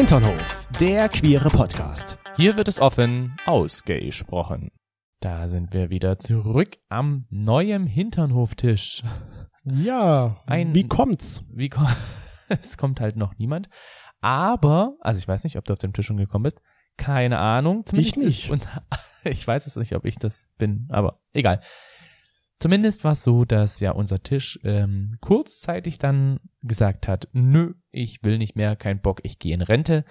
Hinternhof, der queere Podcast. Hier wird es offen ausgesprochen. Da sind wir wieder zurück am neuen Hinternhoftisch. Ja, Ein- wie kommt's? Wie ko es kommt halt noch niemand. Aber, also ich weiß nicht, ob du auf dem Tisch schon gekommen bist. Keine Ahnung. Zumindest Ich nicht. Ist ich weiß es nicht, ob ich das bin, aber egal. Zumindest war es so, dass ja unser Tisch ähm, kurzzeitig dann gesagt hat, nö, ich will nicht mehr, kein Bock, ich gehe in Rente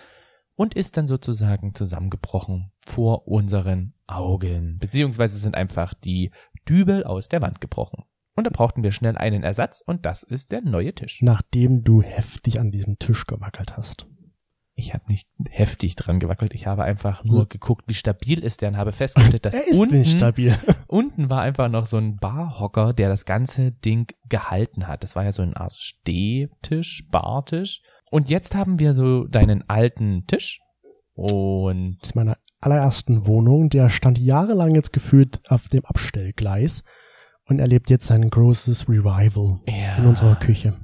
und ist dann sozusagen zusammengebrochen vor unseren Augen. Beziehungsweise sind einfach die Dübel aus der Wand gebrochen. Und da brauchten wir schnell einen Ersatz und das ist der neue Tisch. Nachdem du heftig an diesem Tisch gewackelt hast. Ich habe nicht heftig dran gewackelt, ich habe einfach nur geguckt, wie stabil ist der und habe festgestellt, dass er ist unten, nicht stabil. Unten war einfach noch so ein Barhocker, der das ganze Ding gehalten hat. Das war ja so eine Art Stehtisch, Bartisch. Und jetzt haben wir so deinen alten Tisch und Aus meiner allerersten Wohnung, der stand jahrelang jetzt gefühlt auf dem Abstellgleis und erlebt jetzt sein großes Revival ja. in unserer Küche.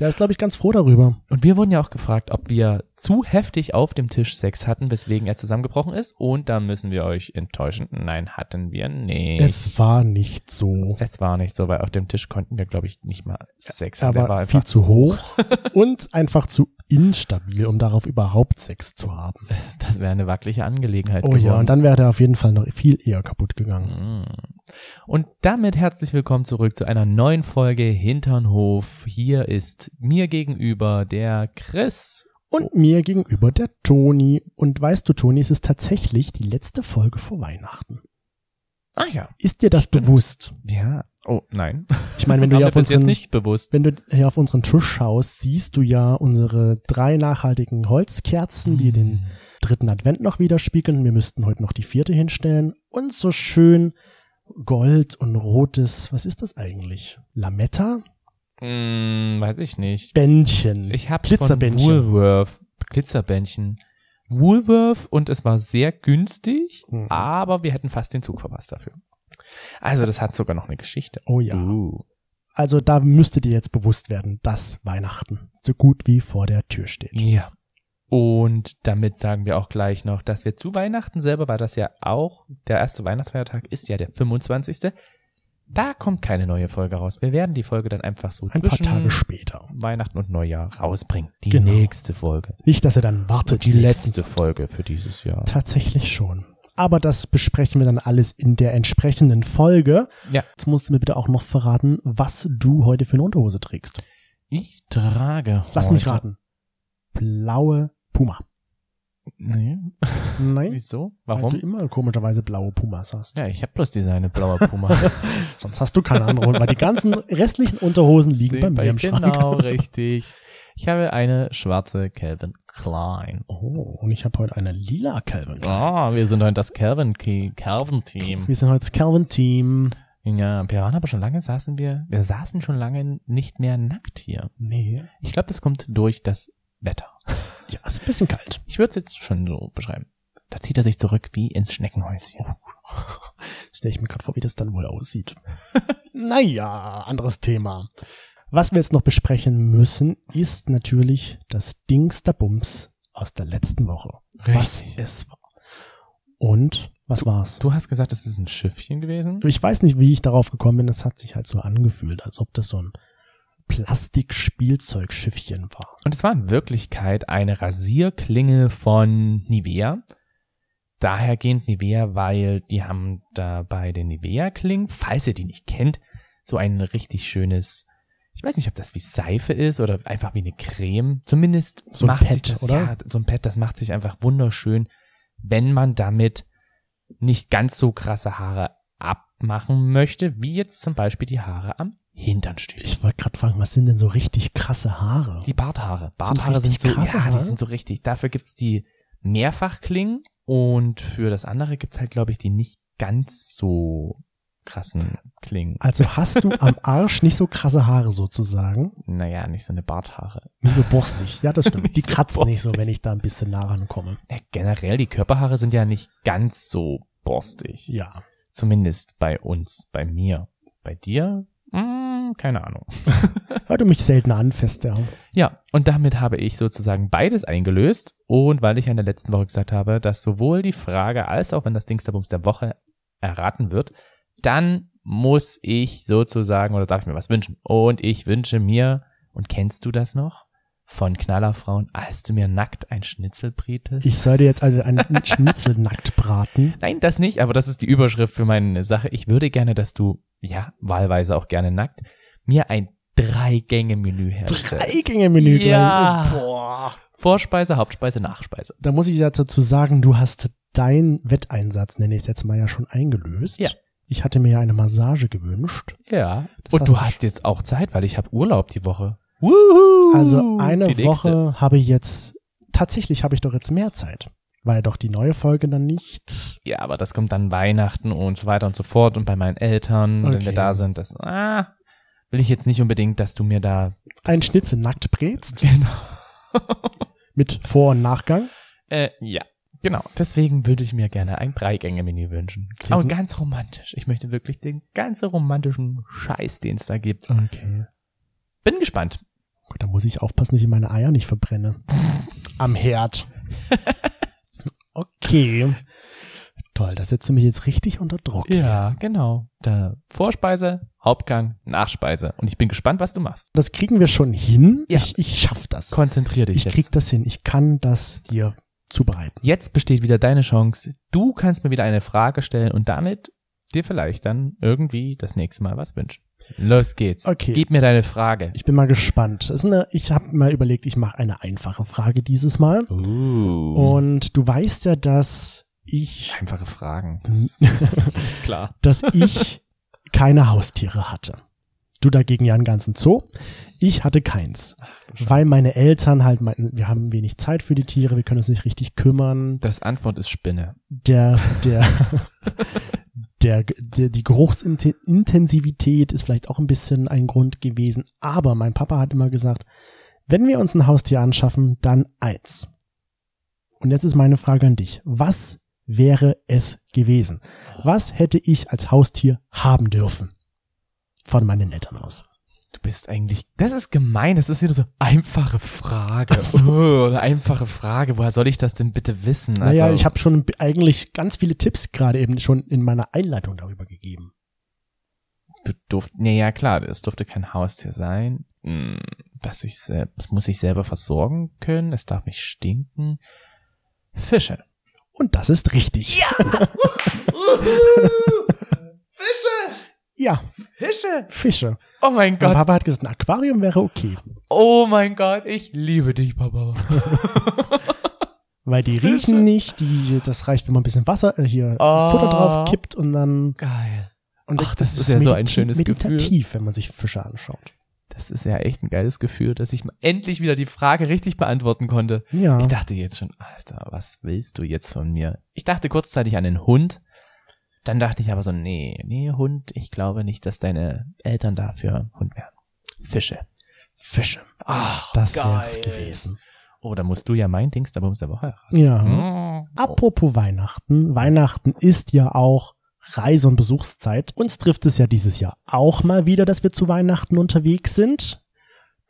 Der ist, glaube ich, ganz froh darüber. Und wir wurden ja auch gefragt, ob wir zu heftig auf dem Tisch Sex hatten, weswegen er zusammengebrochen ist. Und da müssen wir euch enttäuschen. Nein, hatten wir nicht. Es war nicht so. Es war nicht so, weil auf dem Tisch konnten wir, glaube ich, nicht mal Sex haben. Einfach viel zu hoch und einfach zu instabil, um darauf überhaupt Sex zu haben. Das wäre eine wackelige Angelegenheit Oh geworden. ja, und dann wäre der auf jeden Fall noch viel eher kaputt gegangen. Mm. Und damit herzlich willkommen zurück zu einer neuen Folge Hinternhof. Hier ist mir gegenüber der Chris. Und mir gegenüber der Toni. Und weißt du, Toni, es ist tatsächlich die letzte Folge vor Weihnachten. Ah ja. Ist dir das Stimmt. bewusst? Ja. Oh, nein. Ich meine, wenn du mir auf unseren, nicht bewusst. wenn du hier auf unseren Tisch schaust, siehst du ja unsere drei nachhaltigen Holzkerzen, die den dritten Advent noch widerspiegeln. Wir müssten heute noch die vierte hinstellen. Und so schön Gold und rotes, was ist das eigentlich? Lametta? Hm, weiß ich nicht. Bändchen. Ich hab's von Glitzerbändchen. Woolworth. Glitzerbändchen. Woolworth und es war sehr günstig, Mhm. aber wir hätten fast den Zug verpasst dafür. Also das hat sogar noch eine Geschichte. Oh ja. Uh. Also da müsste dir jetzt bewusst werden, dass Weihnachten so gut wie vor der Tür steht. Ja. Und damit sagen wir auch gleich noch, dass wir zu Weihnachten selber, weil das ja auch der erste Weihnachtsfeiertag ist, ja der 25. Da kommt keine neue Folge raus. Wir werden die Folge dann einfach so Ein paar Tage später. Weihnachten und Neujahr rausbringen. Die Genau. nächste Folge. Nicht, dass er dann wartet. Die nächsten letzte. Folge für dieses Jahr. Tatsächlich schon. Aber das besprechen wir dann alles in der entsprechenden Folge. Ja. Jetzt musst du mir bitte auch noch verraten, was du heute für eine Unterhose trägst. Ich trage Lass heute- mich raten. Blaue Puma. Nee. Nein? Wieso? Weil Warum? du immer komischerweise blaue Pumas hast. Ja, ich habe bloß diese eine blaue Puma. Sonst hast du keine andere, weil die ganzen restlichen Unterhosen liegen bei mir im Schrank. Genau, richtig. Ich habe eine schwarze Calvin Klein. Oh, und ich habe heute eine lila Calvin. Ah, wir sind heute das Calvin Calvin Team. Wir sind heute das Calvin Team. Ja, wir waren aber schon lange saßen wir, wir saßen schon lange nicht mehr nackt hier. Nee. Ich glaube, das kommt durch das Wetter. Ja, ist ein bisschen kalt. Ich würde es jetzt schon so beschreiben. Da zieht er sich zurück wie ins Schneckenhäuschen. Stell ich mir gerade vor, wie das dann wohl aussieht. naja, anderes Thema. Was wir jetzt noch besprechen müssen, ist natürlich das Dings der Bums aus der letzten Woche. Was Richtig. es war. Und was war's? Du hast gesagt, es ist ein Schiffchen gewesen? Ich weiß nicht, wie ich darauf gekommen bin. Es hat sich halt so angefühlt, als ob das so ein Plastikspielzeugschiffchen war. Und es war in Wirklichkeit eine Rasierklinge von Nivea. Dahergehend Nivea, weil die haben da bei den Nivea-Klingen, falls ihr die nicht kennt, so ein richtig schönes, ich weiß nicht, ob das wie Seife ist oder einfach wie eine Creme. Zumindest So ein macht sich Pad, das, oder? ja, so ein Pad, das macht sich einfach wunderschön, wenn man damit nicht ganz so krasse Haare abmachen möchte, wie jetzt zum Beispiel die Haare am Hinternstück. Ich wollte gerade fragen, was sind denn so richtig krasse Haare? Die Barthaare. Sind Barthaare sind, richtig so, krasse ja, die Haare? sind so richtig. Dafür gibt's die Mehrfachklingen und für das andere gibt's halt, glaube ich, die nicht ganz so krassen Klingen. Also hast du am Arsch nicht so krasse Haare sozusagen. Naja, nicht so eine Barthaare. Nicht so borstig. Ja, das stimmt. Die so kratzen nicht so, borstig. wenn ich da ein bisschen nah rankomme. Ja, generell, die Körperhaare sind ja nicht ganz so borstig. Ja. Zumindest bei uns, bei mir. Bei dir? Hm, keine Ahnung. Weil du mich seltener anfasst, ja. Ja, und damit habe ich sozusagen beides eingelöst. Und weil ich ja in der letzten Woche gesagt habe, dass sowohl die Frage als auch wenn das Dingsterbums der Woche erraten wird, dann muss ich sozusagen oder darf ich mir was wünschen. Und ich wünsche mir, und kennst du das noch? Von Knallerfrauen, als du mir nackt ein Schnitzel brietest. Ich soll dir jetzt also einen Schnitzel nackt braten. Nein, das nicht, aber das ist die Überschrift für meine Sache. Ich würde gerne, dass du, ja, wahlweise auch gerne nackt, mir ein Drei-Gänge-Menü herstellst. Drei-Gänge-Menü. Ja. Boah. Vorspeise, Hauptspeise, Nachspeise. Da muss ich ja dazu sagen, du hast deinen Wetteinsatz, nenne ich es jetzt mal ja schon eingelöst. Ja. Ich hatte mir ja eine Massage gewünscht. Ja. Das Und du hast jetzt auch Zeit, weil ich habe Urlaub die Woche. Woohoo! Also eine Die nächste. Woche habe ich jetzt, tatsächlich habe ich doch jetzt mehr Zeit. Weil doch die neue Folge dann nicht. Ja, aber das kommt dann Weihnachten und so weiter und so fort und bei meinen Eltern, wenn Okay. wir da sind, das ah, will ich jetzt nicht unbedingt, dass du mir da Ein Schnitzel nackt brätst. genau. Mit Vor- und Nachgang. äh, ja, genau. Deswegen würde ich mir gerne ein Dreigänge-Menü wünschen. Sehr Aber gut. ganz romantisch. Ich möchte wirklich den ganzen romantischen Scheiß, den es da gibt. Okay. Bin gespannt. Gut, da muss ich aufpassen, dass ich meine Eier nicht verbrenne. Am Herd. Okay. Toll, das setzt du mich jetzt richtig unter Druck. Ja, genau. Da Vorspeise, Hauptgang, Nachspeise. Und ich bin gespannt, was du machst. Das kriegen wir schon hin. Ja. Ich, ich schaff das. Konzentrier dich Ich jetzt. krieg das hin. Ich kann das dir zubereiten. Jetzt besteht wieder deine Chance. Du kannst mir wieder eine Frage stellen und damit dir vielleicht dann irgendwie das nächste Mal was wünschen. Los geht's. Okay. Gib mir deine Frage. Ich bin mal gespannt. Eine, ich habe mal überlegt, ich mache eine einfache Frage dieses Mal. Uh. Und du weißt ja, dass ich, Einfache Fragen. Das ist klar. dass ich keine Haustiere hatte. Du dagegen ja einen ganzen Zoo. Ich hatte keins. Weil meine Eltern halt meinten, wir haben wenig Zeit für die Tiere, wir können uns nicht richtig kümmern. Das Antwort ist Spinne. Der, der, der, der, die Geruchsintensivität ist vielleicht auch ein bisschen ein Grund gewesen. Aber mein Papa hat immer gesagt, wenn wir uns ein Haustier anschaffen, dann eins. Und jetzt ist meine Frage an dich. Was wäre es gewesen? Was hätte ich als Haustier haben dürfen? Von meinen Eltern aus. Du bist eigentlich, das ist gemein, das ist wieder so einfache Frage. So. Oh, eine einfache Frage. Woher soll ich das denn bitte wissen? Also, Naja, ich habe schon eigentlich ganz viele Tipps gerade eben schon in meiner Einleitung darüber gegeben. Du durft, nee, ja klar, es durfte kein Haustier sein. Hm, Dass ich es muss ich selber versorgen können. Es darf nicht stinken. Fische. Und das ist richtig. Ja! Ja, Fische! Fische. Oh mein Mein Gott. Papa hat gesagt, ein Aquarium wäre okay. Oh mein Gott, ich liebe dich, Papa. Weil die Fische. riechen nicht, die, das reicht, wenn man ein bisschen Wasser, äh, hier Oh. Futter drauf kippt und dann. Geil. Und Ach, das ist ja so ein schönes meditativ, wenn man sich Fische anschaut. Das ist ja echt ein geiles Gefühl, dass ich endlich wieder die Frage richtig beantworten konnte. Ja. Ich dachte jetzt schon, Alter, was willst du jetzt von mir? Ich dachte kurzzeitig an den Hund. Dann dachte ich aber so, nee, nee, Hund, ich glaube nicht, dass deine Eltern dafür Hund wären. Fische. Fische. Ach, Das wär's gewesen. Oh, da musst du ja mein Dings der Bums der Woche erraten. Ja. Mm. Apropos Weihnachten. Weihnachten ist ja auch Reise- und Besuchszeit. Uns trifft es ja dieses Jahr auch mal wieder, dass wir zu Weihnachten unterwegs sind.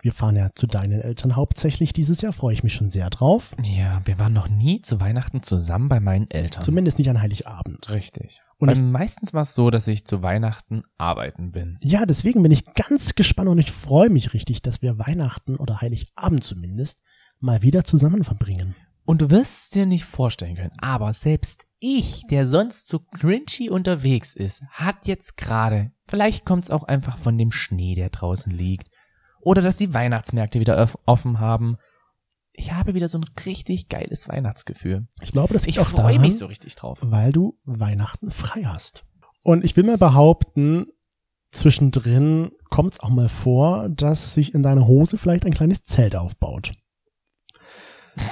Wir fahren ja zu deinen Eltern hauptsächlich dieses Jahr, freue ich mich schon sehr drauf. Ja, wir waren noch nie zu Weihnachten zusammen bei meinen Eltern. Zumindest nicht an Heiligabend. Richtig. Und Weil meistens war es so, dass ich zu Weihnachten arbeiten bin. Ja, deswegen bin ich ganz gespannt und ich freue mich richtig, dass wir Weihnachten oder Heiligabend zumindest mal wieder zusammen verbringen. Und du wirst es dir nicht vorstellen können, aber selbst ich, der sonst so cringy unterwegs ist, hat jetzt gerade, vielleicht kommt es auch einfach von dem Schnee, der draußen liegt, oder dass die Weihnachtsmärkte wieder offen haben. Ich habe wieder so ein richtig geiles Weihnachtsgefühl. Ich glaube, das Ich auch freue mich so richtig drauf. weil du Weihnachten frei hast. Und ich will mal behaupten, zwischendrin kommt es auch mal vor, dass sich in deiner Hose vielleicht ein kleines Zelt aufbaut.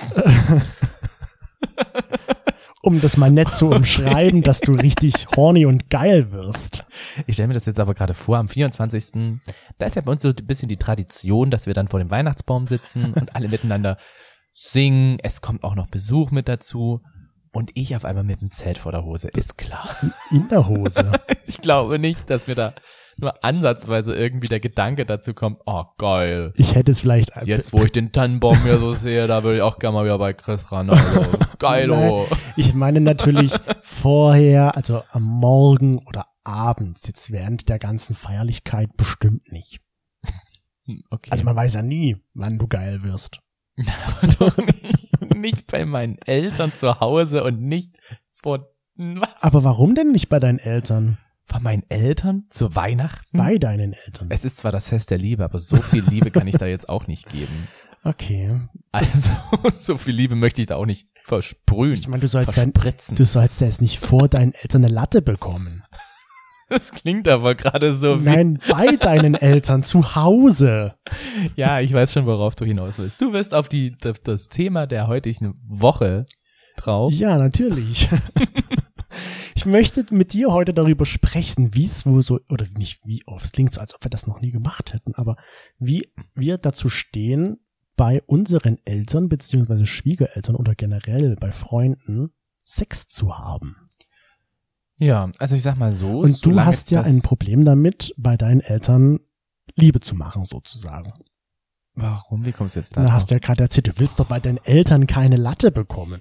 um das mal nett zu umschreiben, dass du richtig horny und geil wirst. Ich stelle mir das jetzt aber gerade vor, am 24. Da ist ja bei uns so ein bisschen die Tradition, dass wir dann vor dem Weihnachtsbaum sitzen und alle miteinander singen. Es kommt auch noch Besuch mit dazu. Und ich auf einmal mit dem Zelt vor der Hose. Ist klar. In der Hose. Ich glaube nicht, dass wir da nur ansatzweise irgendwie der Gedanke dazu kommt, oh geil. Ich hätte es vielleicht. Jetzt, wo ich den Tannenbaum hier so sehe, da würde ich auch gerne mal wieder bei Chris ran. Also, geilo. Ich meine natürlich vorher, also am Morgen oder abends, jetzt während der ganzen Feierlichkeit bestimmt nicht. Okay. Also man weiß ja nie, wann du geil wirst. doch nicht, nicht bei meinen Eltern zu Hause und nicht vor, was? Aber warum denn nicht bei deinen Eltern? Bei meinen Eltern zu Weihnachten? Bei deinen Eltern. Es ist zwar das Fest der Liebe, aber so viel Liebe kann ich da jetzt auch nicht geben. Okay. Also, so viel Liebe möchte ich da auch nicht versprühen. Ich meine, du sollst dein, du sollst ja jetzt nicht vor deinen Eltern eine Latte bekommen. Das klingt aber gerade so wie, Nein, bei deinen Eltern zu Hause. ja, ich weiß schon, worauf du hinaus willst. Du bist auf die, auf das Thema der heutigen Woche drauf. Ja, natürlich. Ich möchte mit dir heute darüber sprechen, wie es wohl so, oder nicht wie, oh, es klingt so, als ob wir das noch nie gemacht hätten, aber wie wir dazu stehen, bei unseren Eltern beziehungsweise Schwiegereltern oder generell bei Freunden Sex zu haben. Ja, also ich sag mal so. Und du hast ja ein Problem damit, bei deinen Eltern Liebe zu machen, sozusagen. Warum? Wie kommst du jetzt da? Drauf? hast du ja gerade erzählt, du willst doch bei deinen Eltern keine Latte bekommen.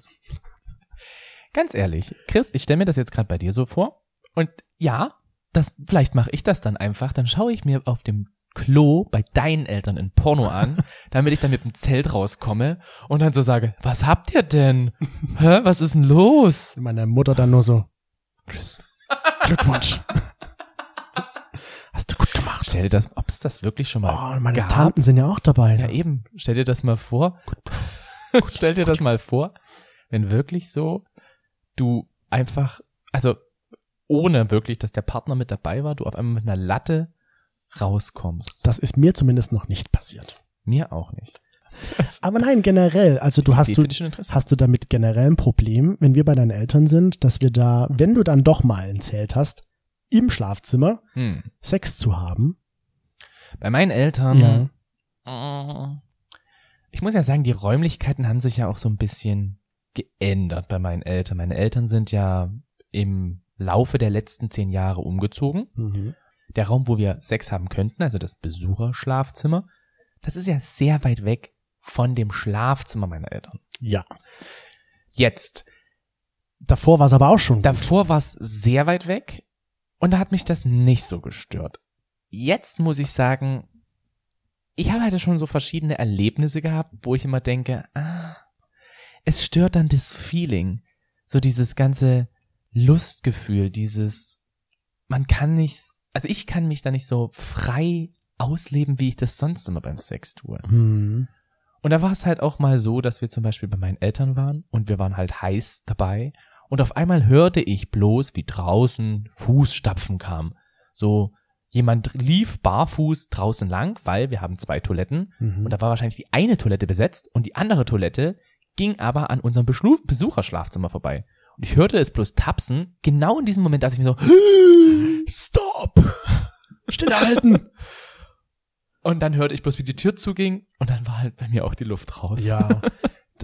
Ganz ehrlich, Chris, ich stelle mir das jetzt gerade bei dir so vor. Und ja, das, vielleicht mache ich das dann einfach. Dann schaue ich mir auf dem Klo bei deinen Eltern ein Porno an, damit ich dann mit dem Zelt rauskomme und dann so sage, was habt ihr denn? Hä, was ist denn los? Meine Mutter dann nur so, Chris, Glückwunsch. Hast du gut gemacht. Stell dir das, ob's das wirklich schon mal Oh, meine gab? Tanten sind ja auch dabei. Ja, eben. Stell dir das mal vor. Stell dir das mal vor, wenn wirklich so du einfach, also ohne wirklich, dass der Partner mit dabei war, du auf einmal mit einer Latte rauskommst. Das ist mir zumindest noch nicht passiert. Mir auch nicht. Aber nein, generell, also du hast du hast du damit generell ein Problem, wenn wir bei deinen Eltern sind, dass wir da, wenn du dann doch mal ein Zelt hast, im Schlafzimmer Hm. Sex zu haben. Bei meinen Eltern, Ja. äh, ich muss ja sagen, die Räumlichkeiten haben sich ja auch so ein bisschen geändert bei meinen Eltern. Meine Eltern sind ja im Laufe der letzten zehn Jahre umgezogen. Mhm. der Raum, wo wir Sex haben könnten, also das Besucherschlafzimmer, das ist ja sehr weit weg von dem Schlafzimmer meiner Eltern. Ja. Jetzt, Davor war es aber auch schon. davor war es sehr weit weg und da hat mich das nicht so gestört. Jetzt muss ich sagen, ich habe halt schon so verschiedene Erlebnisse gehabt, wo ich immer denke, ah, es stört dann das Feeling, so dieses ganze Lustgefühl, dieses, man kann nicht, also ich kann mich da nicht so frei ausleben, wie ich das sonst immer beim Sex tue. Hm. Und da war es halt auch mal so, dass wir zum Beispiel bei meinen Eltern waren und wir waren halt heiß dabei und auf einmal hörte ich bloß, wie draußen Fußstapfen kam. So, jemand lief barfuß draußen lang, weil wir haben zwei Toiletten Mhm. und da war wahrscheinlich die eine Toilette besetzt und die andere Toilette ging aber an unserem Beschlu Besucherschlafzimmer vorbei. Und ich hörte es bloß tapsen. Genau in diesem Moment dachte ich mir so, Stop! Stillhalten! und dann hörte ich bloß, wie die Tür zuging und dann war halt bei mir auch die Luft raus. ja.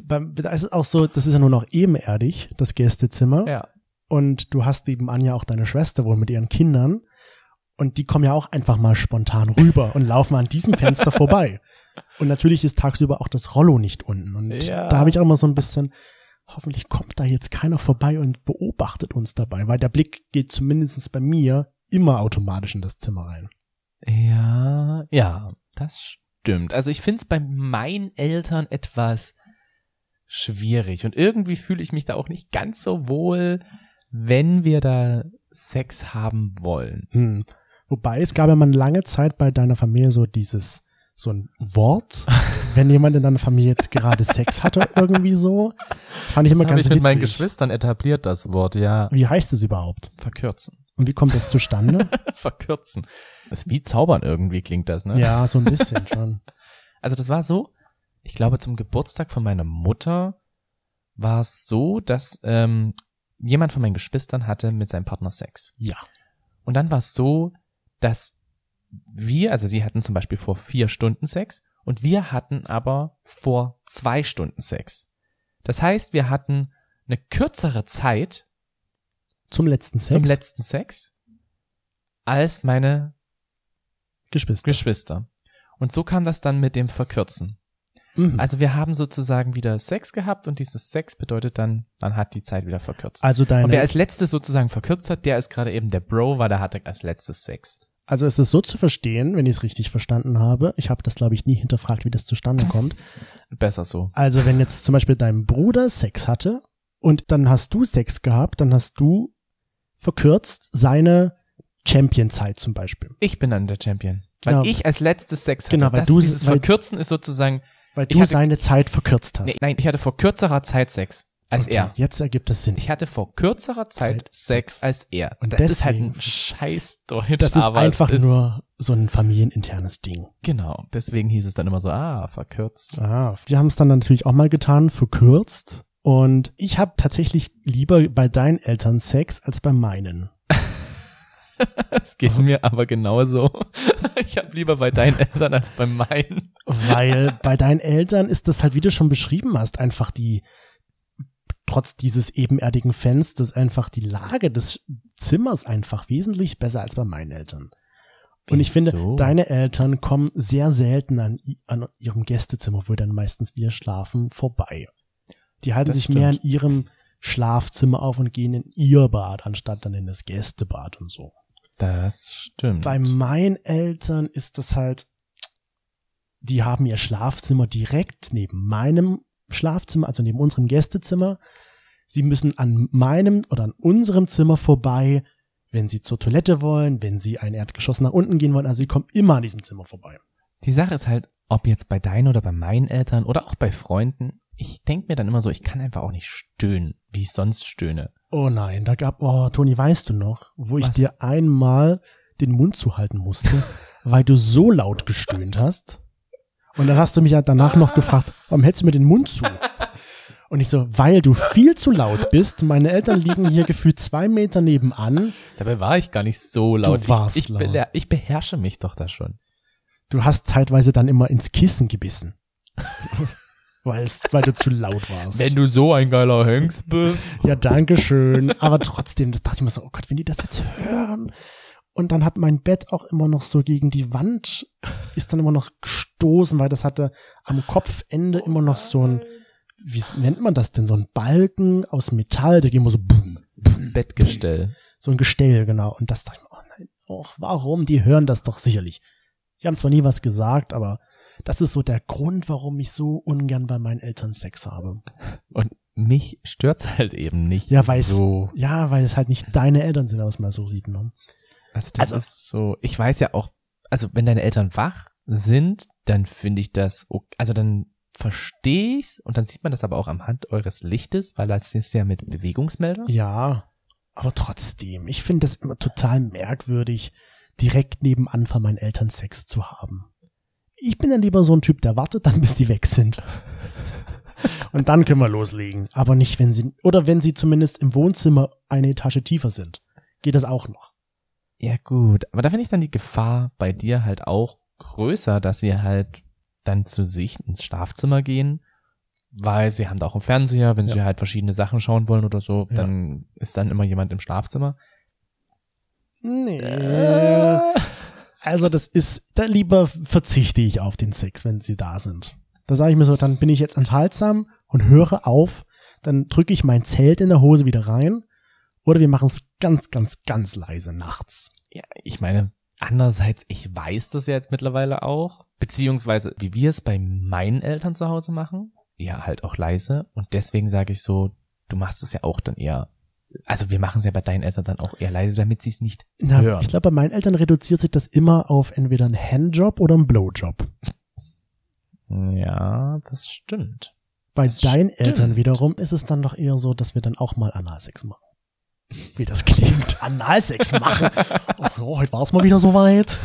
Da ist es auch so, das ist ja nur noch ebenerdig, das Gästezimmer. Ja. Und du hast nebenan ja auch deine Schwester wohl mit ihren Kindern. Und die kommen ja auch einfach mal spontan rüber und laufen an diesem Fenster vorbei. Und natürlich ist tagsüber auch das Rollo nicht unten. Und Ja. da habe ich auch mal so ein bisschen, hoffentlich kommt da jetzt keiner vorbei und beobachtet uns dabei, weil der Blick geht zumindest bei mir immer automatisch in das Zimmer rein. Ja, ja, das stimmt. Also ich finde es bei meinen Eltern etwas schwierig und irgendwie fühle ich mich da auch nicht ganz so wohl, wenn wir da Sex haben wollen. Hm. Wobei es gab ja mal lange Zeit bei deiner Familie so dieses, so ein Wort, wenn jemand in deiner Familie jetzt gerade Sex hatte, irgendwie so. Das fand ich immer das habe ganz ich mit meinen witzig. Geschwistern etabliert, das Wort, ja. Wie heißt es überhaupt? Verkürzen. Und wie kommt das zustande? Verkürzen. Das ist wie Zaubern irgendwie klingt das, ne? ja, so ein bisschen schon. Also das war so, ich glaube zum Geburtstag von meiner Mutter war es so, dass ähm, jemand von meinen Geschwistern hatte mit seinem Partner Sex. Ja. Und dann war es so, dass wir, also sie hatten zum Beispiel vor vier Stunden Sex und wir hatten aber vor zwei Stunden Sex. Das heißt, wir hatten eine kürzere Zeit Zum letzten Sex. zum letzten Sex als meine Geschwister. Geschwister. Und so kam das dann mit dem Verkürzen. Mhm. Also wir haben sozusagen wieder Sex gehabt und dieses Sex bedeutet dann, man hat die Zeit wieder verkürzt. Also und wer deine, als letztes sozusagen verkürzt hat, der ist gerade eben der Bro, weil der hatte als letztes Sex. Also es ist so zu verstehen, wenn ich es richtig verstanden habe. Ich habe das, glaube ich, nie hinterfragt, wie das zustande kommt. Besser so. Also wenn jetzt zum Beispiel dein Bruder Sex hatte und dann hast du Sex gehabt, dann hast du verkürzt seine Champion-Zeit zum Beispiel. Ich bin dann der Champion. Genau. Weil ich als letztes Sex hatte. Genau, weil das, du- dieses weil- Verkürzen ist sozusagen, Weil du hatte- seine Zeit verkürzt hast. nee, nein, ich hatte vor kürzerer Zeit Sex als Okay, er. Jetzt ergibt es Sinn. Ich hatte vor kürzerer Zeit Zeit Sex als er. Und das ist halt deswegen- ein scheiß Deutsch. Das ist einfach ist, nur so ein familieninternes Ding. Genau, deswegen hieß es dann immer so, ah, verkürzt. Ah, wir haben es dann natürlich auch mal getan, verkürzt. Und ich habe tatsächlich lieber bei deinen Eltern Sex als bei meinen. Es geht mir aber genauso. Ich habe lieber bei deinen Eltern als bei meinen. Weil bei deinen Eltern ist das halt, wie du schon beschrieben hast, einfach die, trotz dieses ebenerdigen Fensters, einfach die Lage des Zimmers einfach wesentlich besser als bei meinen Eltern. Und ich finde, deine Eltern kommen sehr selten an, an ihrem Gästezimmer, wo dann meistens wir schlafen, vorbei. Die halten Das sich mehr in stimmt. ihrem Schlafzimmer auf und gehen in ihr Bad, anstatt dann in das Gästebad und so. Das stimmt. Bei meinen Eltern ist das halt, die haben ihr Schlafzimmer direkt neben meinem Schlafzimmer, also neben unserem Gästezimmer. Sie müssen an meinem oder an unserem Zimmer vorbei, wenn sie zur Toilette wollen, wenn sie ein Erdgeschoss nach unten gehen wollen. Also sie kommen immer an diesem Zimmer vorbei. Die Sache ist halt, ob jetzt bei deinen oder bei meinen Eltern oder auch bei Freunden, ich denk mir dann immer so, ich kann einfach auch nicht stöhnen, wie ich sonst stöhne. Oh nein, da gab, oh, Toni, weißt du noch, wo ich Was? dir einmal den Mund zuhalten musste, weil du so laut gestöhnt hast. Und dann hast du mich ja danach noch gefragt, warum hältst du mir den Mund zu? Und ich so, weil du viel zu laut bist. Meine Eltern liegen hier gefühlt zwei Meter nebenan. Dabei war ich gar nicht so laut. warst ich, ich, laut. bele- ich beherrsche mich doch da schon. Du hast zeitweise dann immer ins Kissen gebissen. weil, du zu laut warst. Wenn du so ein geiler Hengst bist. Ja, danke schön. Aber trotzdem, das dachte ich mir so, oh Gott, wenn die das jetzt hören. Und dann hat mein Bett auch immer noch so gegen die Wand, ist dann immer noch gestoßen, weil das hatte am Kopfende immer noch so ein, wie nennt man das denn, so ein Balken aus Metall, der geht immer so, boom, boom, Bettgestell. so ein Gestell, genau. Und das dachte ich mir, oh nein, oh, warum? Die hören das doch sicherlich. Die haben zwar nie was gesagt, aber das ist so der Grund, warum ich so ungern bei meinen Eltern Sex habe. Und mich stört's halt eben nicht Ja, weil es- so. Ja, weil es halt nicht deine Eltern sind, was man so sieht, ne? Also das Also- ist so, ich weiß ja auch, also wenn deine Eltern wach sind, dann finde ich das, ok- also dann verstehe ich's und dann sieht man das aber auch am Hand eures Lichtes, weil das ist ja mit Bewegungsmelder. Ja, aber trotzdem, ich finde das immer total merkwürdig, direkt nebenan von meinen Eltern Sex zu haben. Ich bin dann lieber so ein Typ, der wartet dann, bis die weg sind. Und dann können wir loslegen. Aber nicht, wenn sie, oder wenn sie zumindest im Wohnzimmer eine Etage tiefer sind. Geht das auch noch. Ja gut, aber da finde ich dann die Gefahr bei dir halt auch größer, dass sie halt dann zu sich ins Schlafzimmer gehen, weil sie haben da auch einen Fernseher, wenn sie Ja. halt verschiedene Sachen schauen wollen oder so, Ja. dann ist dann immer jemand im Schlafzimmer. Nee. Also das ist, da lieber verzichte ich auf den Sex, wenn sie da sind. Da sage ich mir so, dann bin ich jetzt enthaltsam und höre auf, dann drücke ich mein Zelt in der Hose wieder rein oder wir machen es ganz, ganz, ganz leise nachts. Ja, ich meine, andererseits, ich weiß das ja jetzt mittlerweile auch, beziehungsweise wie wir es bei meinen Eltern zu Hause machen, ja, halt auch leise und deswegen sage ich so, du machst es ja auch dann eher, also wir machen es ja bei deinen Eltern dann auch eher leise, damit sie es nicht Na, hören. ich glaube, bei meinen Eltern reduziert sich das immer auf entweder einen Handjob oder einen Blowjob. Ja, das stimmt. Bei Das deinen stimmt. Eltern wiederum ist es dann doch eher so, dass wir dann auch mal Analsex machen. Wie das klingt. Analsex machen. Ach ja, heute war es mal wieder soweit.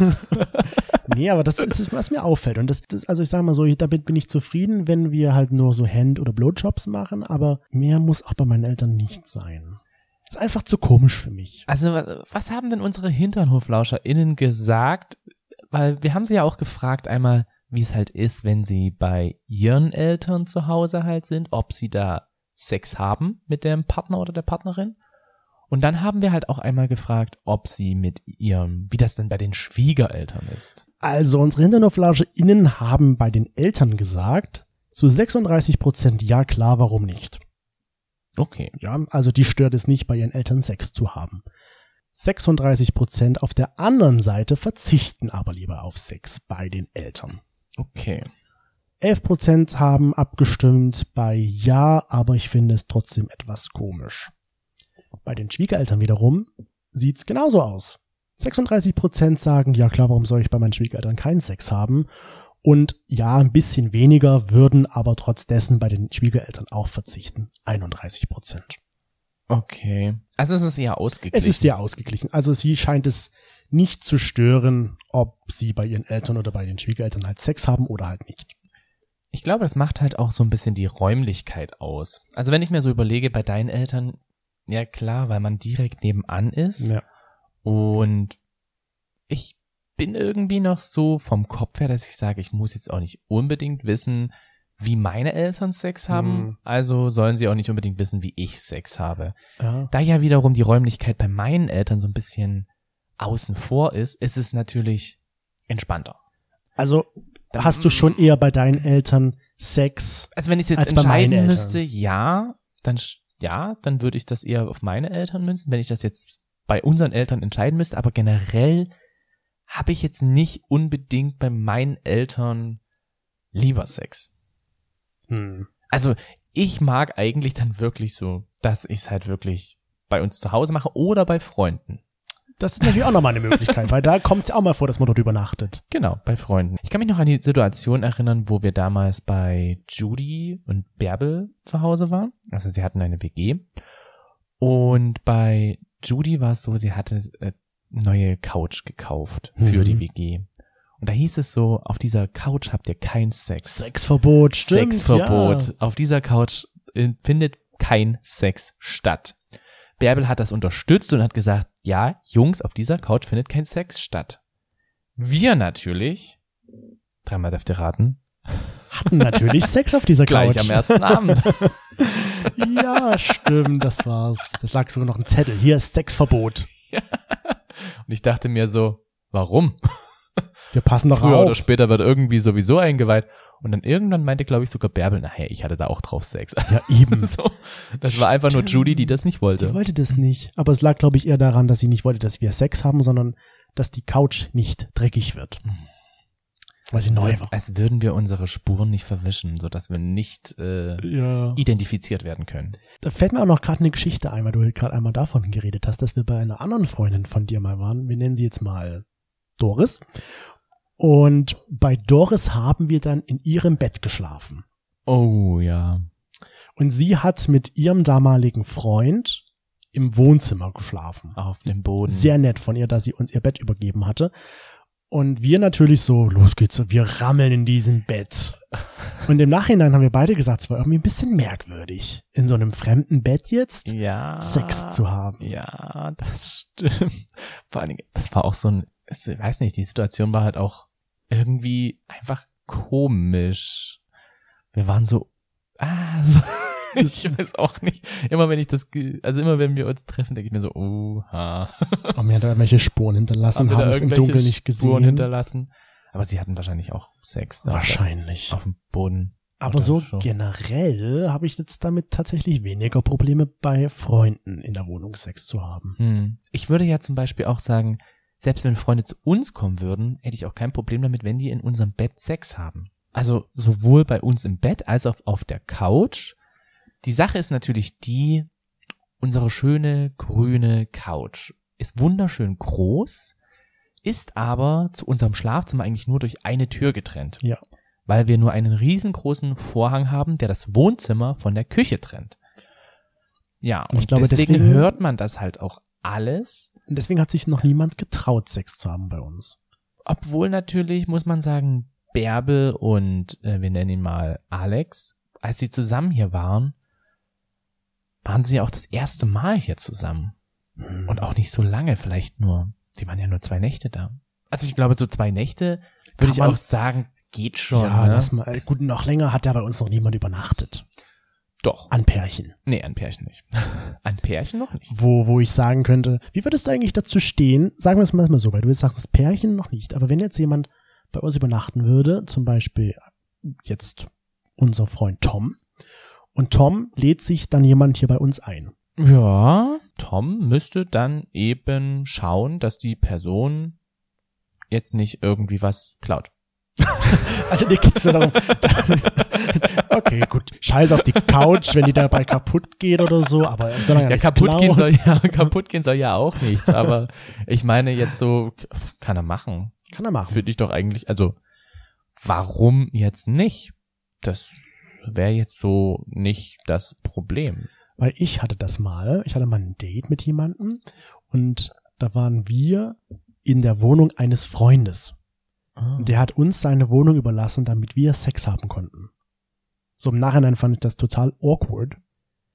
nee, aber das ist, es, was mir auffällt. Und das, das also ich sage mal so, ich- damit bin ich zufrieden, wenn wir halt nur so Hand- oder Blowjobs machen, aber mehr muss auch bei meinen Eltern nicht sein. Ist einfach zu komisch für mich. Also, wa- was haben denn unsere HinternhoflauscherInnen gesagt? Weil wir haben sie ja auch gefragt einmal, wie es halt ist, wenn sie bei ihren Eltern zu Hause halt sind, ob sie da Sex haben mit dem Partner oder der Partnerin. Und dann haben wir halt auch einmal gefragt, ob sie mit ihrem, wie das denn bei den Schwiegereltern ist. Also unsere HinternoflageInnen haben bei den Eltern gesagt, zu 36 Prozent ja klar, warum nicht. Okay. Ja, also die stört es nicht, bei ihren Eltern Sex zu haben. 36 Prozent auf der anderen Seite verzichten aber lieber auf Sex bei den Eltern. Okay. 11 Prozent haben abgestimmt bei ja, aber ich finde es trotzdem etwas komisch. Bei den Schwiegereltern wiederum sieht's genauso aus. 36 Prozent sagen, ja klar, warum soll ich bei meinen Schwiegereltern keinen Sex haben? Und ja, ein bisschen weniger würden aber trotz dessen bei den Schwiegereltern auch verzichten. 31 Prozent. Okay. Also es ist eher ausgeglichen. Es ist sehr ausgeglichen. Also sie scheint es nicht zu stören, ob sie bei ihren Eltern oder bei den Schwiegereltern halt Sex haben oder halt nicht. Ich glaube, das macht halt auch so ein bisschen die Räumlichkeit aus. Also wenn ich mir so überlege, bei deinen Eltern, ja klar, weil man direkt nebenan ist. Ja. Und ich bin irgendwie noch so vom Kopf her, dass ich sage, ich muss jetzt auch nicht unbedingt wissen, wie meine Eltern Sex haben, Hm. also sollen sie auch nicht unbedingt wissen, wie ich Sex habe. ja. Da ja wiederum die Räumlichkeit bei meinen Eltern so ein bisschen außen vor ist, ist es natürlich entspannter. Also hast du schon eher bei deinen Eltern Sex? Also wenn ich jetzt Als bei meinen entscheiden müsste, ja, dann ja, dann würde ich das eher auf meine Eltern münzen. Wenn ich das jetzt bei unseren Eltern entscheiden müsste, aber generell habe ich jetzt nicht unbedingt bei meinen Eltern lieber Sex. Hm. Also ich mag eigentlich dann wirklich so, dass ich es halt wirklich bei uns zu Hause mache oder bei Freunden. Das ist natürlich auch nochmal eine Möglichkeit, weil da kommt es auch mal vor, dass man dort übernachtet. Genau, bei Freunden. Ich kann mich noch an die Situation erinnern, wo wir damals bei Judy und Bärbel zu Hause waren. Also sie hatten eine WG. Und bei Judy war es so, sie hatte äh, neue Couch gekauft für Mhm. die WG. Und da hieß es so, auf dieser Couch habt ihr kein Sex. Sexverbot, stimmt. Sexverbot. Ja. Auf dieser Couch äh, findet kein Sex statt. Bärbel hat das unterstützt und hat gesagt, ja, Jungs, auf dieser Couch findet kein Sex statt. Wir natürlich, dreimal dürft ihr raten, Hatten natürlich Sex auf dieser gleich Couch. am ersten Abend. ja, stimmt, das war's. Das lag sogar noch ein Zettel. Hier ist Sexverbot. Und ich dachte mir so, warum? Wir passen doch Früher oder auf. später wird irgendwie sowieso eingeweiht. Und dann irgendwann meinte, glaube ich, sogar Bärbel, nachher, ich hatte da auch drauf Sex. Ja, eben. so, das war einfach nur Judy, die das nicht Die wollte. wollte das nicht. Aber es lag, glaube ich, eher daran, dass sie nicht wollte, dass wir Sex haben, sondern dass die Couch nicht dreckig wird. Weil sie neu war. Als würden wir unsere Spuren nicht verwischen, sodass wir nicht äh, Ja. identifiziert werden können. Da fällt mir auch noch gerade eine Geschichte ein, weil du gerade einmal davon geredet hast, dass wir bei einer anderen Freundin von dir mal waren. Wir nennen sie jetzt mal Doris. Und bei Doris haben wir dann in ihrem Bett geschlafen. Oh ja. Und sie hat mit ihrem damaligen Freund im Wohnzimmer geschlafen. Auf dem Boden. Sehr nett von ihr, dass sie uns ihr Bett übergeben hatte. Und wir natürlich so, los geht's, wir rammeln in diesem Bett. Und im Nachhinein haben wir beide gesagt, es war irgendwie ein bisschen merkwürdig, in so einem fremden Bett jetzt ja. Sex zu haben. Ja, das stimmt. Vor allen Dingen, das war auch so ein, ich weiß nicht, die Situation war halt auch irgendwie einfach komisch. Wir waren so, ah, ich weiß auch nicht. Immer wenn ich das, also immer wenn wir uns treffen, denke ich mir so, oha. Und wir haben da irgendwelche Spuren hinterlassen Haben haben es im Dunkeln nicht Spuren gesehen. hinterlassen. Aber sie hatten wahrscheinlich auch Sex da Wahrscheinlich. auf dem Boden. Aber so so. generell habe ich jetzt damit tatsächlich weniger Probleme bei Freunden in der Wohnung Sex zu haben. Hm. Ich würde ja zum Beispiel auch sagen, selbst wenn Freunde zu uns kommen würden, hätte ich auch kein Problem damit, wenn die in unserem Bett Sex haben. Also sowohl bei uns im Bett als auch auf der Couch. Die Sache ist natürlich die, unsere schöne grüne Couch ist wunderschön groß, ist aber zu unserem Schlafzimmer eigentlich nur durch eine Tür getrennt. Ja. Weil wir nur einen riesengroßen Vorhang haben, der das Wohnzimmer von der Küche trennt. Ja, Und ich glaube, deswegen, deswegen- hört man das halt auch alles. Und deswegen hat sich noch niemand getraut, Sex zu haben bei uns. Obwohl natürlich, muss man sagen, Bärbel und äh, wir nennen ihn mal Alex, als sie zusammen hier waren, waren sie auch das erste Mal hier zusammen. Hm. Und auch nicht so lange, vielleicht nur, die waren ja nur zwei Nächte da. Also ich glaube, so zwei Nächte würde ich auch sagen, geht schon. ja, ne? lass mal. Gut, noch länger hat ja bei uns noch niemand übernachtet. Doch. An Pärchen. Nee, an Pärchen nicht. an Pärchen noch nicht. Wo, wo ich sagen könnte, wie würdest du eigentlich dazu stehen? Sagen wir es mal so, weil du jetzt sagst, das Pärchen noch nicht. Aber wenn jetzt jemand bei uns übernachten würde, zum Beispiel jetzt unser Freund Tom, und Tom lädt sich dann jemand hier bei uns ein. Ja, Tom müsste dann eben schauen, dass die Person jetzt nicht irgendwie was klaut. also dir geht's nur darum. okay, gut. Scheiß auf die Couch, wenn die dabei kaputt geht oder so, aber solange ja, kaputt gehen soll ja kaputt gehen soll ja auch nichts, aber ich meine jetzt so kann er machen. Kann er machen. Finde ich doch eigentlich, also warum jetzt nicht? Das wäre jetzt so nicht das Problem. Weil ich hatte das mal, ich hatte mal ein Date mit jemandem und da waren wir in der Wohnung eines Freundes. Ah. Der hat uns seine Wohnung überlassen, damit wir Sex haben konnten. So im Nachhinein fand ich das total awkward.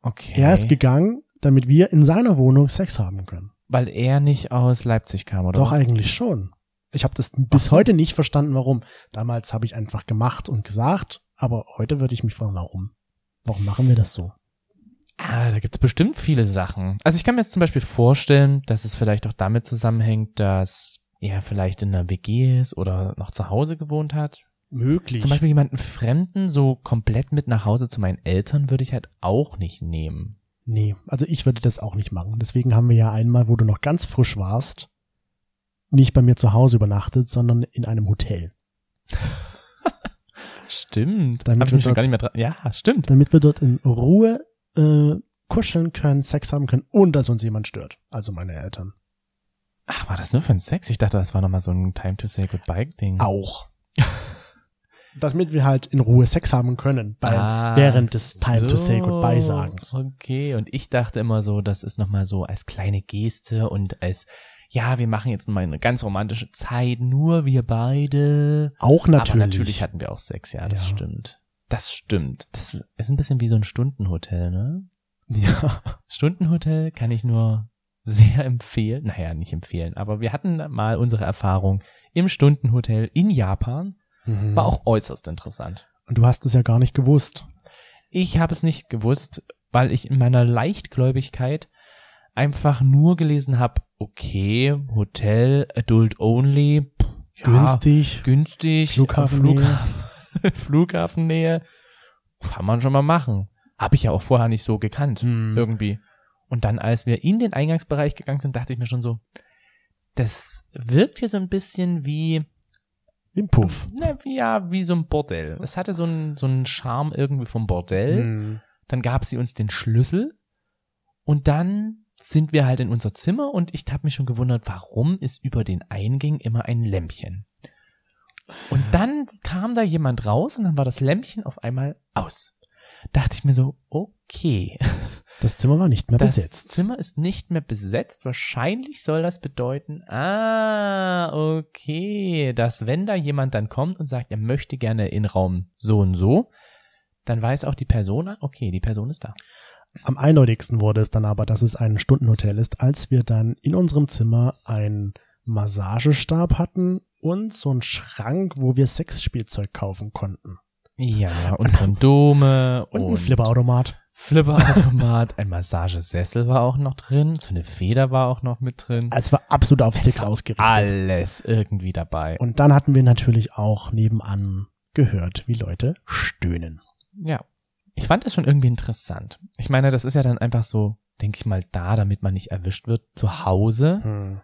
Okay. Er ist gegangen, damit wir in seiner Wohnung Sex haben können. Weil er nicht aus Leipzig kam, oder? Doch, was? eigentlich schon. Ich habe das bis so. heute nicht verstanden, warum. Damals habe ich einfach gemacht und gesagt, aber heute würde ich mich fragen, warum? Warum machen wir das so? Ah, da gibt's bestimmt viele Sachen. Also ich kann mir jetzt zum Beispiel vorstellen, dass es vielleicht auch damit zusammenhängt, dass er vielleicht in einer WG ist oder noch zu Hause gewohnt hat. Möglich. Zum Beispiel jemanden Fremden so komplett mit nach Hause zu meinen Eltern würde ich halt auch nicht nehmen. Nee, also ich würde das auch nicht machen. Deswegen haben wir ja einmal, wo du noch ganz frisch warst, nicht bei mir zu Hause übernachtet, sondern in einem Hotel. stimmt. Damit Hab ich mich dort, gar nicht mehr dran. Ja, stimmt. Damit wir dort in Ruhe äh, kuscheln können, Sex haben können, ohne dass uns jemand stört. Also meine Eltern. Ach, war das nur für den Sex? Ich dachte, das war nochmal so ein Time to Say Goodbye Ding. Auch. damit wir halt in Ruhe Sex haben können, bei, ah, während des Time so. to Say Goodbye Sagens. Okay, und ich dachte immer so, das ist nochmal so als kleine Geste und als ja, wir machen jetzt mal eine ganz romantische Zeit, nur wir beide. Auch natürlich. Aber natürlich hatten wir auch Sex, ja, das ja. stimmt. Das stimmt. Das ist ein bisschen wie so ein Stundenhotel, ne? Ja. Stundenhotel kann ich nur sehr empfehlen. Naja, nicht empfehlen, aber wir hatten mal unsere Erfahrung im Stundenhotel in Japan. Mhm. War auch äußerst interessant. Und du hast es ja gar nicht gewusst. Ich habe es nicht gewusst, weil ich in meiner Leichtgläubigkeit einfach nur gelesen habe, okay, Hotel, Adult Only, ja, günstig, günstig, Flughafennähe. Flughafen, Flughafennähe, kann man schon mal machen. Habe ich ja auch vorher nicht so gekannt, hm. irgendwie. Und dann, als wir in den Eingangsbereich gegangen sind, dachte ich mir schon so, das wirkt hier so ein bisschen wie im Puff. Na, wie, ja, wie so ein Bordell. Es hatte so einen so einen Charme irgendwie vom Bordell. Hm. Dann gab sie uns den Schlüssel und dann sind wir halt in unser Zimmer und ich habe mich schon gewundert, warum ist über den Eingängen immer ein Lämpchen? Und dann kam da jemand raus und dann war das Lämpchen auf einmal aus. Dachte ich mir so, okay. Das Zimmer war nicht mehr das besetzt. Das Zimmer ist nicht mehr besetzt. Wahrscheinlich soll das bedeuten, ah, okay, dass wenn da jemand dann kommt und sagt, er möchte gerne in Raum so und so, dann weiß auch die Person, okay, die Person ist da. Am eindeutigsten wurde es dann aber, dass es ein Stundenhotel ist, als wir dann in unserem Zimmer einen Massagestab hatten und so einen Schrank, wo wir Sexspielzeug kaufen konnten. Ja, und Kondome und, und ein Flipperautomat. Flipperautomat, ein Massagesessel war auch noch drin, so eine Feder war auch noch mit drin. Es war absolut auf Sex ausgerichtet. Alles irgendwie dabei. Und dann hatten wir natürlich auch nebenan gehört, wie Leute stöhnen. Ja, ich fand das schon irgendwie interessant. Ich meine, das ist ja dann einfach so, denke ich mal, da, damit man nicht erwischt wird. Zu Hause hm.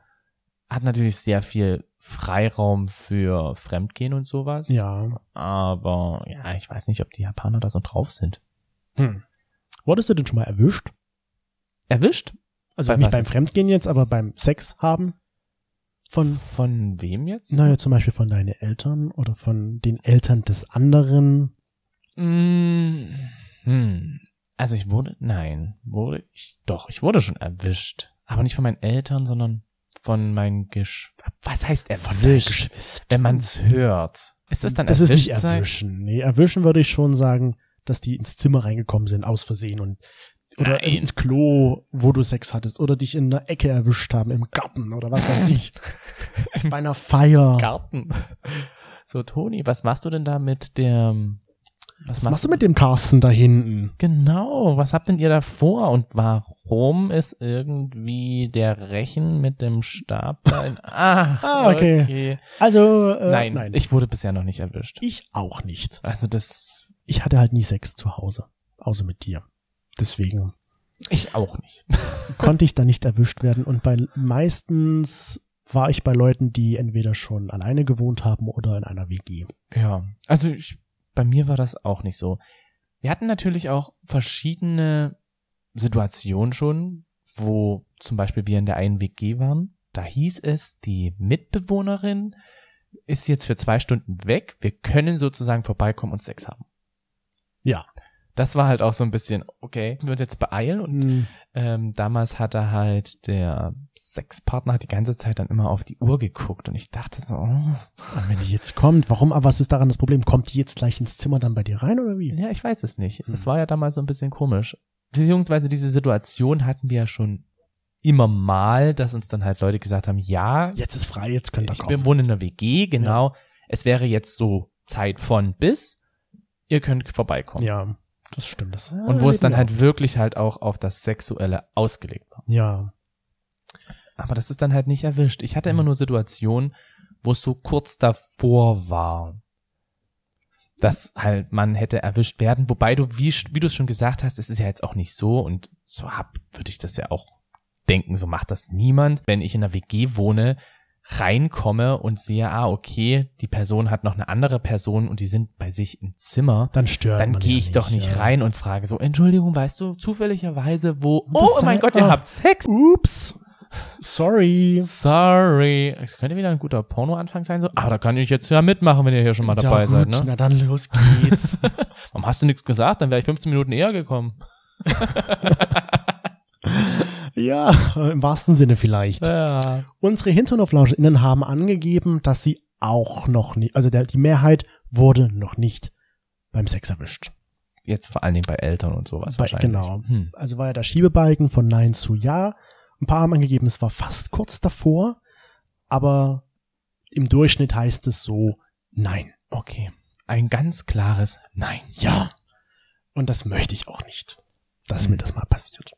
hat natürlich sehr viel Freiraum für Fremdgehen und sowas. Ja. Aber ja, ich weiß nicht, ob die Japaner da so drauf sind. Hm. Wurdest du denn schon mal erwischt? Erwischt? Also Bei nicht was? beim Fremdgehen jetzt, aber beim Sex haben? Von, von wem jetzt? Naja, zum Beispiel von deinen Eltern oder von den Eltern des anderen. Mm, hm. Also ich wurde, nein, wurde ich, doch, ich wurde schon erwischt. Aber nicht von meinen Eltern, sondern von meinen Gesch was heißt erwischt? Wenn man's hört. Ist das dann Das ist nicht erwischen. Nee, erwischen würde ich schon sagen, dass die ins Zimmer reingekommen sind, aus Versehen und oder Nein. ins Klo, wo du Sex hattest, oder dich in der Ecke erwischt haben, im Garten oder was weiß ich. Bei einer Feier. Garten. So, Toni, was machst du denn da mit der Was, was machst du mit dem Carsten da hinten? Genau, was habt denn ihr da vor und warum ist irgendwie der Rechen mit dem Stab da in, ah, ah okay. okay. Also, äh, nein, nein, ich wurde bisher noch nicht erwischt. Ich auch nicht. Also das. Ich hatte halt nie Sex zu Hause, außer mit dir. Deswegen. Ich auch nicht. konnte ich da nicht erwischt werden und bei meistens war ich bei Leuten, die entweder schon alleine gewohnt haben oder in einer WG. Ja, also ich bei mir war das auch nicht so. Wir hatten natürlich auch verschiedene Situationen schon, wo zum Beispiel wir in der einen WG waren. Da hieß es, die Mitbewohnerin ist jetzt für zwei Stunden weg. Wir können sozusagen vorbeikommen und Sex haben. Ja das war halt auch so ein bisschen, okay, wir uns jetzt beeilen und mhm. ähm, damals hat er halt, der Sexpartner hat die ganze Zeit dann immer auf die Uhr geguckt und ich dachte so, oh. wenn die jetzt kommt, warum, aber was ist daran das Problem? Kommt die jetzt gleich ins Zimmer dann bei dir rein oder wie? Ja, ich weiß es nicht. Es mhm. war ja damals so ein bisschen komisch. Beziehungsweise diese Situation hatten wir ja schon immer mal, dass uns dann halt Leute gesagt haben, ja. Jetzt ist frei, jetzt könnt ihr kommen. Wir wohnen in der WG, genau. Ja. Es wäre jetzt so Zeit von bis. Ihr könnt vorbeikommen. Ja. Das stimmt. Das, ja, und wo es dann halt wirklich halt auch auf das Sexuelle ausgelegt war. Ja. Aber das ist dann halt nicht erwischt. Ich hatte immer nur Situationen, wo es so kurz davor war, dass halt man hätte erwischt werden. Wobei du, wie, wie du es schon gesagt hast, es ist ja jetzt auch nicht so und so hab, würde ich das ja auch denken, so macht das niemand. Wenn ich in einer WG wohne, reinkomme und sehe, ah, okay, die Person hat noch eine andere Person und die sind bei sich im Zimmer, dann stört Dann gehe ich ja doch nicht ja. rein und frage so, Entschuldigung, weißt du zufälligerweise, wo, oh, oh mein Gott, ihr oh. habt Sex. Ups. Sorry. Sorry. Das könnte wieder ein guter Porno-Anfang sein, so. Ah, da kann ich jetzt ja mitmachen, wenn ihr hier schon mal dabei ja, seid, ne? Na dann los geht's. Warum hast du nichts gesagt? Dann wäre ich 15 Minuten eher gekommen. Ja, im wahrsten Sinne vielleicht. Ja. Unsere HinternoflauscherInnen haben angegeben, dass sie auch noch nicht, also der, die Mehrheit wurde noch nicht beim Sex erwischt. Jetzt vor allen Dingen bei Eltern und sowas bei, wahrscheinlich. Genau. Hm. Also war ja der Schiebebalken von Nein zu Ja. Ein paar haben angegeben, es war fast kurz davor, aber im Durchschnitt heißt es so Nein. Okay. Ein ganz klares Nein. Ja. Und das möchte ich auch nicht, dass hm. mir das mal passiert.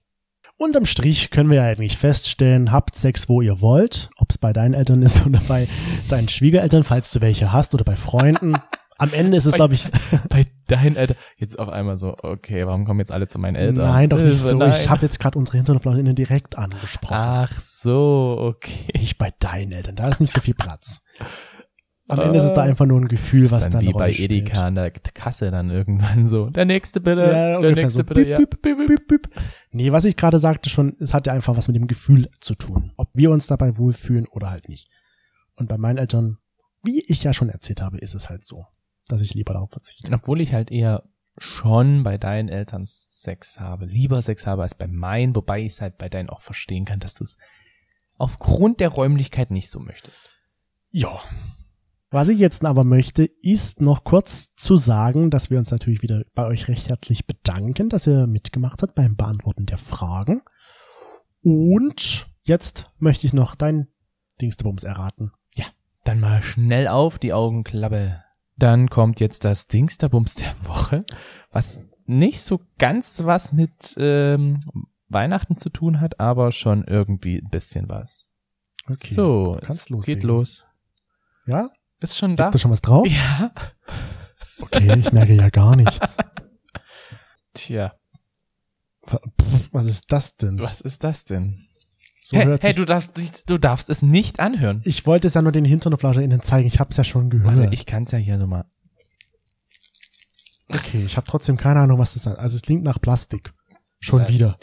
Unterm Strich können wir ja eigentlich feststellen, habt Sex, wo ihr wollt, ob es bei deinen Eltern ist oder bei deinen Schwiegereltern, falls du welche hast oder bei Freunden. Am Ende ist es, glaube ich. Bei deinen Eltern. Jetzt auf einmal so, okay, warum kommen jetzt alle zu meinen Eltern? Nein, doch nicht so. Nein. Ich habe jetzt gerade unsere Hinterhoflauserinnen direkt angesprochen. Ach so, okay. Nicht bei deinen Eltern, da ist nicht so viel Platz. Am Ende ist es da äh, einfach nur ein Gefühl, was dann, dann wie bei Edeka an der Kasse dann irgendwann so. Der nächste bitte, ja, der nächste so. bitte. Bip, ja. bip, bip, bip, Nee, was ich gerade sagte schon, es hat ja einfach was mit dem Gefühl zu tun. Ob wir uns dabei wohlfühlen oder halt nicht. Und bei meinen Eltern, wie ich ja schon erzählt habe, ist es halt so, dass ich lieber darauf verzichte. Obwohl ich halt eher schon bei deinen Eltern Sex habe, lieber Sex habe als bei meinen, wobei ich es halt bei deinen auch verstehen kann, dass du es aufgrund der Räumlichkeit nicht so möchtest. Ja, was ich jetzt aber möchte, ist noch kurz zu sagen, dass wir uns natürlich wieder bei euch recht herzlich bedanken, dass ihr mitgemacht habt beim Beantworten der Fragen. Und jetzt möchte ich noch dein Dingsterbums erraten. Ja, dann mal schnell auf die Augenklappe. Dann kommt jetzt das Dingsterbums der Woche, was nicht so ganz was mit ähm, Weihnachten zu tun hat, aber schon irgendwie ein bisschen was. Okay, so, es geht los. Ja? Ist schon da. Gibt da schon was drauf? Ja. Okay, ich merke ja gar nichts. Tja. Was ist das denn? Was ist das denn? So hey, hey du, darfst nicht, du darfst es nicht anhören. Ich wollte es ja nur den Hintern der Flasche innen zeigen. Ich hab's ja schon gehört. Warte, ich kann's ja hier nochmal. Okay, ich habe trotzdem keine Ahnung, was das ist. Also es klingt nach Plastik. Schon Plastik? wieder.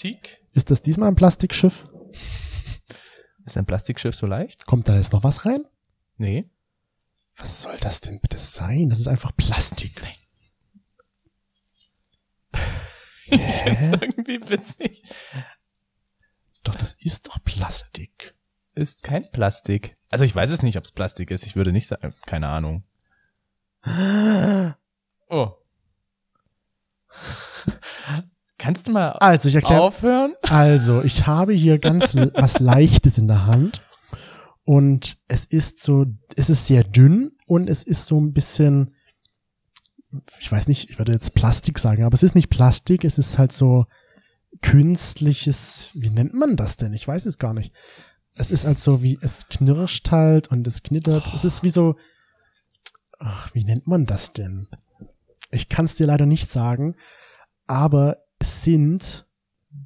Ist das diesmal ein Plastikschiff? Ist ein Plastikschiff so leicht? Kommt da jetzt noch was rein? Nee. Was soll das denn bitte sein? Das ist einfach Plastik. ich find's irgendwie witzig. Doch, das ist doch Plastik. Ist kein Plastik. Also ich weiß es nicht, ob es Plastik ist. Ich würde nicht sagen, keine Ahnung. Oh. Kannst du mal also, ich erklär, aufhören? Also, ich habe hier ganz was Leichtes in der Hand. Und es ist so, es ist sehr dünn und es ist so ein bisschen, ich weiß nicht, ich würde jetzt Plastik sagen, aber es ist nicht Plastik, es ist halt so künstliches, wie nennt man das denn? Ich weiß es gar nicht. Es ist halt so wie, es knirscht halt und es knittert. Es ist wie so, ach, wie nennt man das denn? Ich kann es dir leider nicht sagen, aber es sind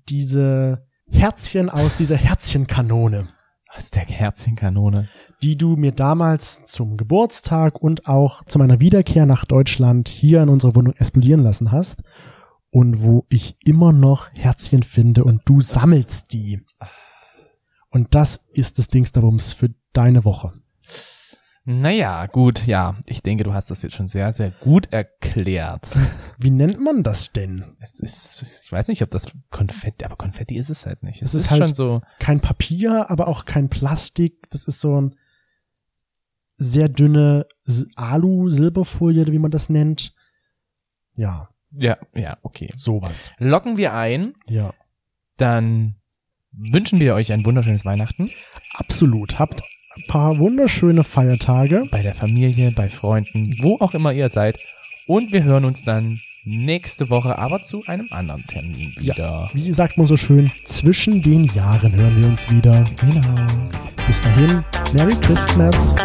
diese Herzchen aus dieser Herzchenkanone. Ist der Herzchenkanone? Die du mir damals zum Geburtstag und auch zu meiner Wiederkehr nach Deutschland hier in unserer Wohnung explodieren lassen hast. Und wo ich immer noch Herzchen finde und du sammelst die. Und das ist das Dingsterbums für deine Woche. Naja, gut, ja. Ich denke, du hast das jetzt schon sehr, sehr gut erklärt. Wie nennt man das denn? Es ist, ich weiß nicht, ob das Konfetti, aber Konfetti ist es halt nicht. Es, es ist, ist halt schon so. Kein Papier, aber auch kein Plastik. Das ist so ein sehr dünne Alu-Silberfolie, wie man das nennt. Ja. Ja, ja, okay. Sowas. Locken wir ein. Ja. Dann wünschen wir euch ein wunderschönes Weihnachten. Absolut. Habt paar wunderschöne Feiertage. Bei der Familie, bei Freunden, wo auch immer ihr seid. Und wir hören uns dann nächste Woche, aber zu einem anderen Termin wieder. Ja, wie sagt man so schön, zwischen den Jahren hören wir uns wieder. Genau. Bis dahin, Merry Christmas.